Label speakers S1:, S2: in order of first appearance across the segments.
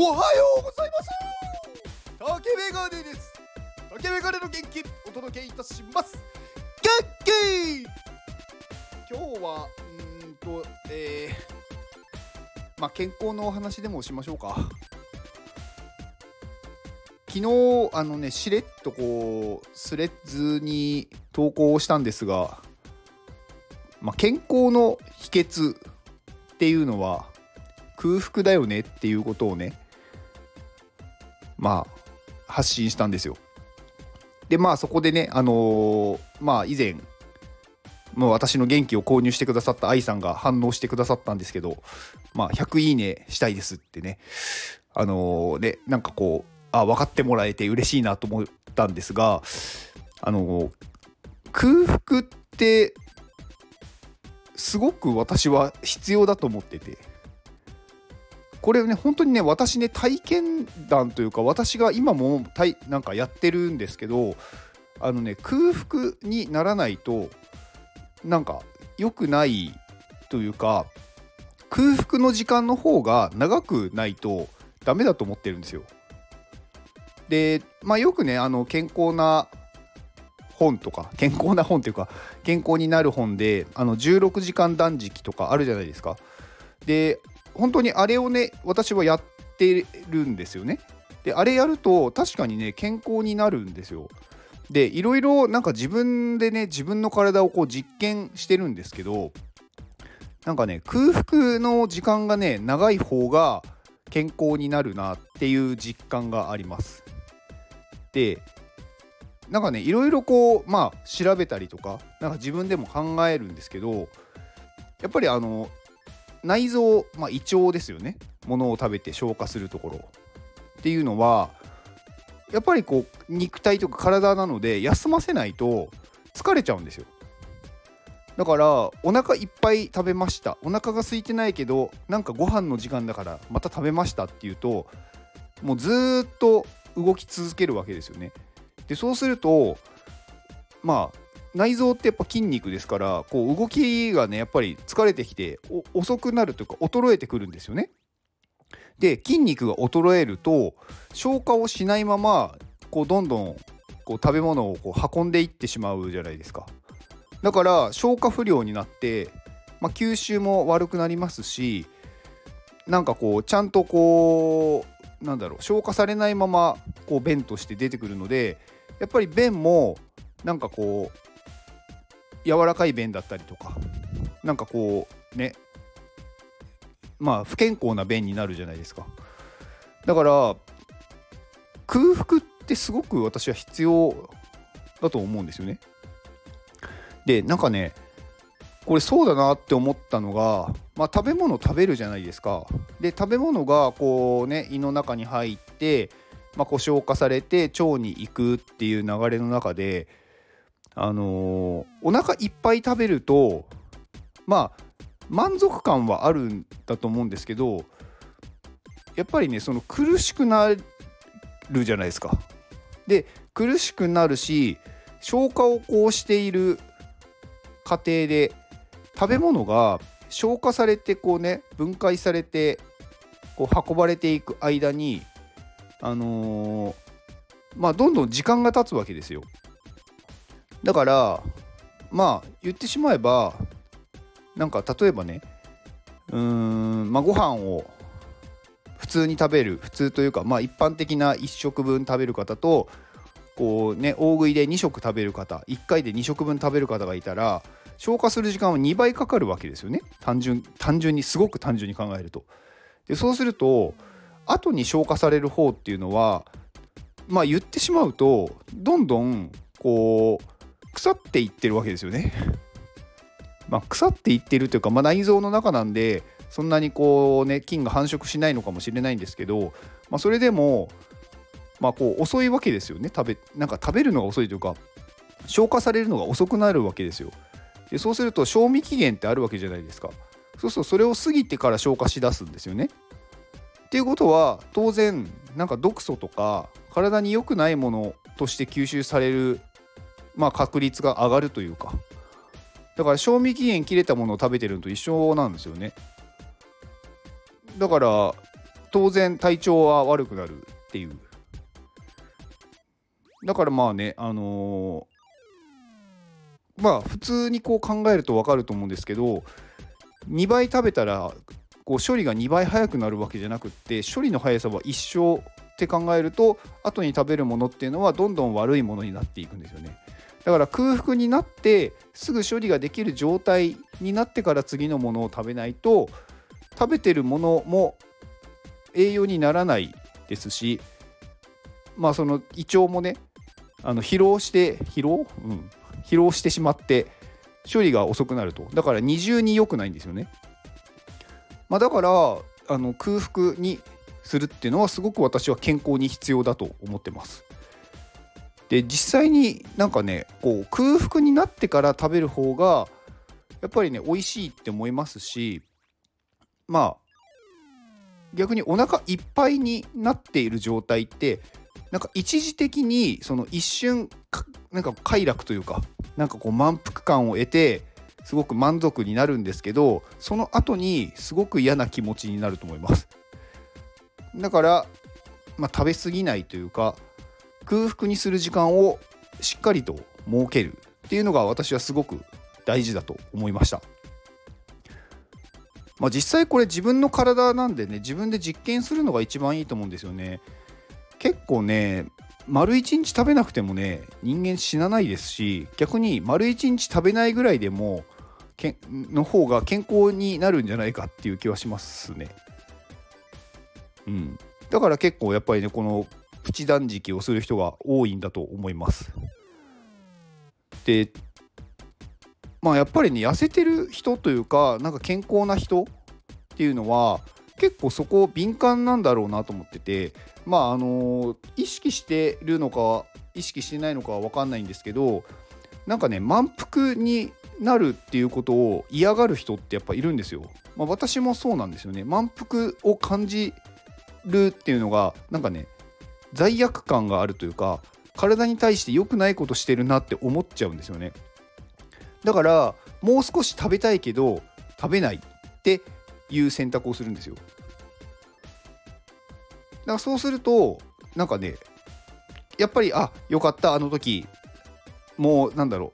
S1: おはようございます。竹メガネです。竹メガネの元気お届けいたします。元気。今日はうんとえー、まあ健康のお話でもしましょうか。昨日あのねしれっとこうスレッズに投稿したんですが、まあ、健康の秘訣っていうのは空腹だよねっていうことをねまあ発信したんですよ。でまあそこでねあのーまあ以前もう私の元気を購入してくださった愛さんが反応してくださったんですけどまあ100いいねしたいですってねあのーねなんかこうあ分かってもらえて嬉しいなと思ったんですがあのー空腹ってすごく私は必要だと思っててこれね本当にね私ね体験談というか私が今も体なんかやってるんですけどあのね空腹にならないとなんか良くないというか空腹の時間の方が長くないとダメだと思ってるんですよ。でまあよくねあの健康な本とか健康な本っていうか健康になる本であの16時間断食とかあるじゃないですか。で本当にあれをね私はやってるんですよね。であれやると確かにね健康になるんですよ。でいろいろなんか自分でね自分の体をこう実験してるんですけどなんかね空腹の時間がね長い方が健康になるなっていう実感があります。でなんかねいろいろこうまあ調べたりとかなんか自分でも考えるんですけどやっぱりあの内臓、まあ、胃腸ですよね。ものを食べて消化するところ。っていうのはやっぱりこう肉体とか体なので休ませないと疲れちゃうんですよ。だからお腹いっぱい食べました。お腹が空いてないけどなんかご飯の時間だからまた食べましたっていうともうずっと動き続けるわけですよね。でそうするとまあ内臓ってやっぱ筋肉ですからこう動きがねやっぱり疲れてきて遅くなるというか衰えてくるんですよね。で筋肉が衰えると消化をしないままこうどんどんこう食べ物をこう運んでいってしまうじゃないですか。だから消化不良になって、まあ、吸収も悪くなりますしなんかこうちゃんとこうなんだろう消化されないままこう便として出てくるのでやっぱり便もなんかこう柔らかい便だったりとかなんかこうね。まあ不健康な便になるじゃないですか。だから空腹ってすごく私は必要だと思うんですよね。でなんかねこれそうだなって思ったのが、まあ、食べ物食べるじゃないですか。で食べ物がこうね胃の中に入って、まあ、こう消化されて腸に行くっていう流れの中であのーお腹いっぱい食べるとまあ満足感はあるんだと思うんですけどやっぱりねその苦しくなるじゃないですか。で苦しくなるし消化をこうしている過程で食べ物が消化されてこうね分解されてこう運ばれていく間にあのーまあどんどん時間が経つわけですよ。だからまあ言ってしまえばなんか例えばねうーんまあご飯を普通に食べる普通というかまあ一般的な1食分食べる方とこうね大食いで2食食べる方1回で2食分食べる方がいたら消化する時間は2倍かかるわけですよね単純単純にすごく単純に考えると。でそうすると後に消化される方っていうのはまあ言ってしまうとどんどんこう腐っていってるわけですよね。まあ、腐っていってるというか、まあ、内臓の中なんでそんなにこうね菌が繁殖しないのかもしれないんですけど、まあ、それでもまあこう遅いわけですよね食べなんか食べるのが遅いというか消化されるのが遅くなるわけですよ。でそうすると賞味期限ってあるわけじゃないですか。そうするとそれを過ぎてから消化しだすんですよね。っていうことは当然なんか毒素とか体に良くないものとして吸収される、まあ、確率が上がるというか。だから賞味期限切れたものを食べてるのと一緒なんですよね。だから当然体調は悪くなるっていう。だからまあねあのー、まあ普通にこう考えると分かると思うんですけど2倍食べたらこう処理が2倍早くなるわけじゃなくって処理の速さは一緒って考えると後に食べるものっていうのはどんどん悪いものになっていくんですよね。だから空腹になってすぐ処理ができる状態になってから次のものを食べないと食べてるものも栄養にならないですしまあその胃腸もねあの疲労して疲労？うん。疲労してしまって処理が遅くなると。だから二重に良くないんですよね、まあ、だからあの空腹にするっていうのはすごく私は健康に必要だと思ってます。で実際になんかねこう空腹になってから食べる方がやっぱりね美味しいって思いますしまあ逆にお腹いっぱいになっている状態ってなんか一時的にその一瞬なんか快楽というかなんかこう満腹感を得てすごく満足になるんですけどその後にすごく嫌な気持ちになると思います。だから、まあ、食べ過ぎないというか空腹にする時間をしっかりと設けるっていうのが私はすごく大事だと思いました。まあ、実際これ自分の体なんでね自分で実験するのが一番いいと思うんですよね。結構ね丸1日食べなくてもね人間死なないですし逆に丸1日食べないぐらいでもけの方が健康になるんじゃないかっていう気はしますね。うん。だから結構やっぱりねこのプチ断食をする人が多いんだと思いますでまあやっぱりね痩せてる人というかなんか健康な人っていうのは結構そこ敏感なんだろうなと思っててまああの意識してるのか意識してないのかは分かんないんですけどなんかね満腹になるっていうことを嫌がる人ってやっぱいるんですよ。まあ、私もそうなんですよね。満腹を感じるっていうのがなんかね罪悪感があるというか体に対して良くないことしてるなって思っちゃうんですよね。だからもう少し食べたいけど食べないっていう選択をするんですよ。だからそうするとなんかねやっぱりあよかったあの時もうなんだろ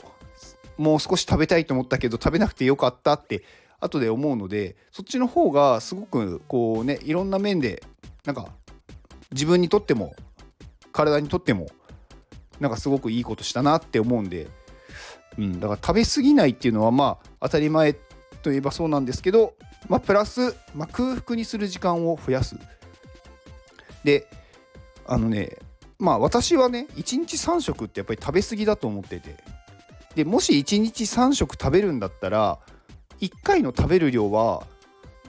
S1: うもう少し食べたいと思ったけど食べなくてよかったって後で思うのでそっちの方がすごくこうねいろんな面でなんか自分にとっても体にとってもなんかすごくいいことしたなって思うんでうん、だから食べ過ぎないっていうのはまあ当たり前といえばそうなんですけど、まあ、プラス、まあ、空腹にする時間を増やす。であのねまあ私はね1日3食ってやっぱり食べ過ぎだと思っててでもし1日3食食べるんだったら1回の食べる量は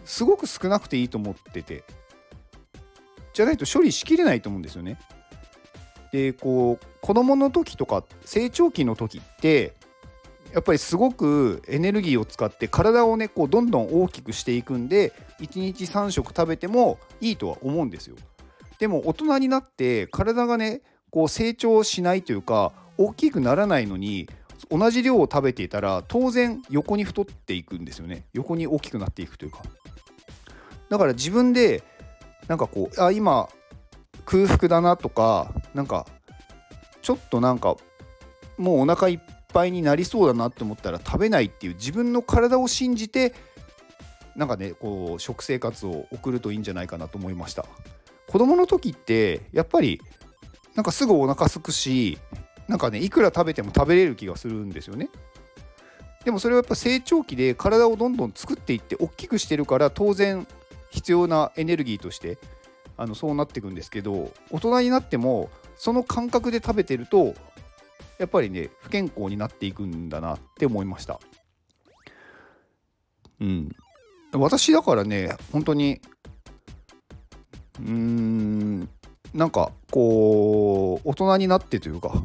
S1: すごく少なくていいと思っててじゃないと処理しきれないと思うんですよね。でこう子供の時とか成長期の時ってやっぱりすごくエネルギーを使って体をねこうどんどん大きくしていくんで1日3食食べてもいいとは思うんですよ。でも大人になって体がねこう成長しないというか大きくならないのに同じ量を食べていたら当然横に太っていくんですよね。横に大きくなっていくというか。だから自分でなんかこうあ今空腹だなとかなんかちょっとなんかもうお腹いっぱいになりそうだなって思ったら食べないっていう自分の体を信じてなんかねこう食生活を送るといいんじゃないかなと思いました。子供の時ってやっぱりなんかすぐお腹すくしなんかねいくら食べても食べれる気がするんですよね。でもそれはやっぱ成長期で体をどんどん作っていって大きくしてるから当然必要なエネルギーとしてあのそうなっていくんですけど大人になってもその感覚で食べてるとやっぱりね不健康になっていくんだなって思いました。うん。私だからね本当にうーんなんかこう大人になってというか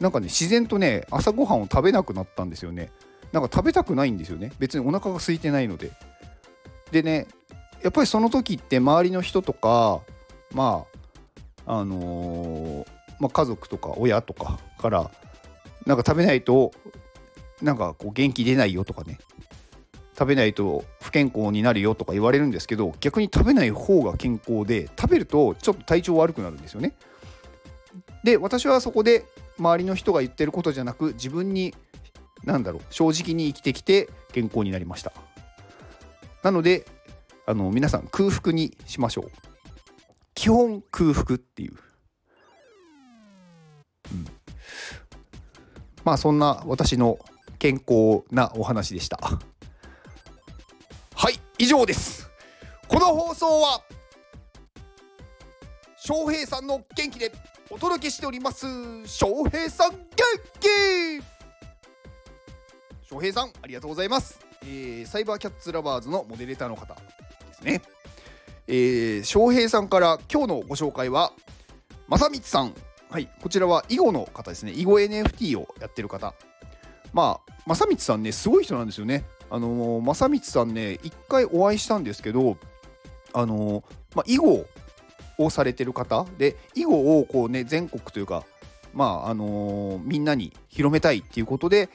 S1: なんかね自然とね朝ごはんを食べなくなったんですよね。なんか食べたくないんですよね。別にお腹が空いてないので。でねやっぱりその時って周りの人とかまああのー、まあ、家族とか親とかからなんか食べないとなんかこう元気出ないよとかね食べないと不健康になるよとか言われるんですけど逆に食べない方が健康で食べるとちょっと体調悪くなるんですよね。で私はそこで周りの人が言ってることじゃなく自分に何だろう正直に生きてきて健康になりました。なのであの皆さん空腹にしましょう。基本空腹っていう。うん、まあそんな私の健康なお話でした。はい以上ですこの放送は翔平さんの元気でお届けしております翔平さん元気翔平さんありがとうございます、えー、サイバーキャッツラバーズのモデレーターの方ね。えー、翔平さんから今日のご紹介は正光さん。はいこちらは囲碁の方ですね。囲碁 NFT をやってる方。まあ正光さんねすごい人なんですよね。あの正光さんね一回お会いしたんですけどあのまあ、囲碁をされてる方。で囲碁をこうね全国というかまああのー、みんなに広めたいっていうことで、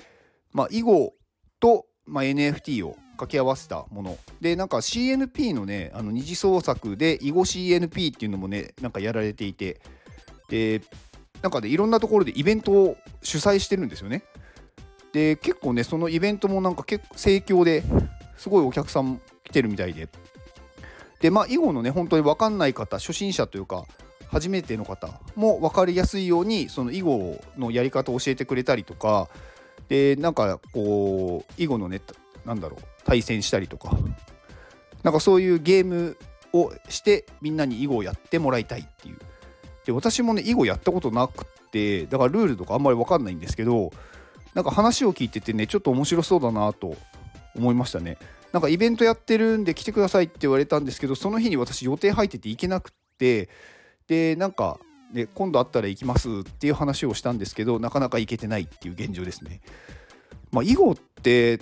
S1: まあ、囲碁と、まあ、NFT を掛け合わせたもの。でなんか CNP のねあの二次創作で囲碁 CNP っていうのもねなんかやられていて。でなんかねいろんなところでイベントを主催してるんですよね。で結構ねそのイベントもなんか結構盛況ですごいお客さん来てるみたいで。でまあ囲碁のね本当に分かんない方初心者というか初めての方も分かりやすいようにその囲碁のやり方を教えてくれたりとか。でなんかこう囲碁のねなんだろう対戦したりとか。なんかそういうゲームをしてみんなに囲碁をやってもらいたいっていう。で私もね囲碁やったことなくてだからルールとかあんまり分かんないんですけどなんか話を聞いててねちょっと面白そうだなと思いましたね。なんかイベントやってるんで来てくださいって言われたんですけどその日に私予定入ってて行けなくってでなんかね今度会ったら行きますっていう話をしたんですけどなかなか行けてないっていう現状ですね。まあ囲碁って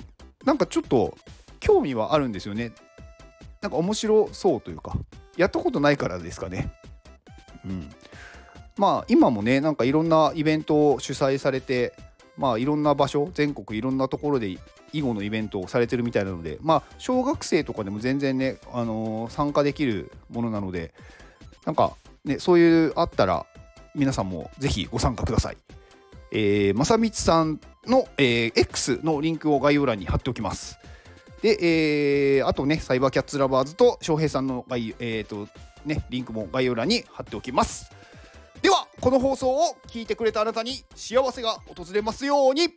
S1: なんかちょっと興味はあるんですよね。なんか面白そうというか。やったことないからですかね。うん。まあ今もねなんかいろんなイベントを主催されてまあ、いろんな場所全国いろんなところで囲碁のイベントをされてるみたいなので、まあ、小学生とかでも全然ね、あのー、参加できるものなのでなんか、ね、そういうあったら皆さんもぜひご参加ください。えー、正光さんの、えー、X のリンクを概要欄に貼っておきます。で、えー、あとね、サイバーキャッツラバーズと翔平さんの概、えーとね、リンクも概要欄に貼っておきます。ではこの放送を聞いてくれたあなたに幸せが訪れますように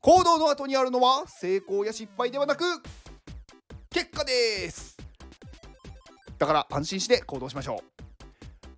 S1: 行動の後にあるのは成功や失敗ではなく結果ですだから安心して行動しましょう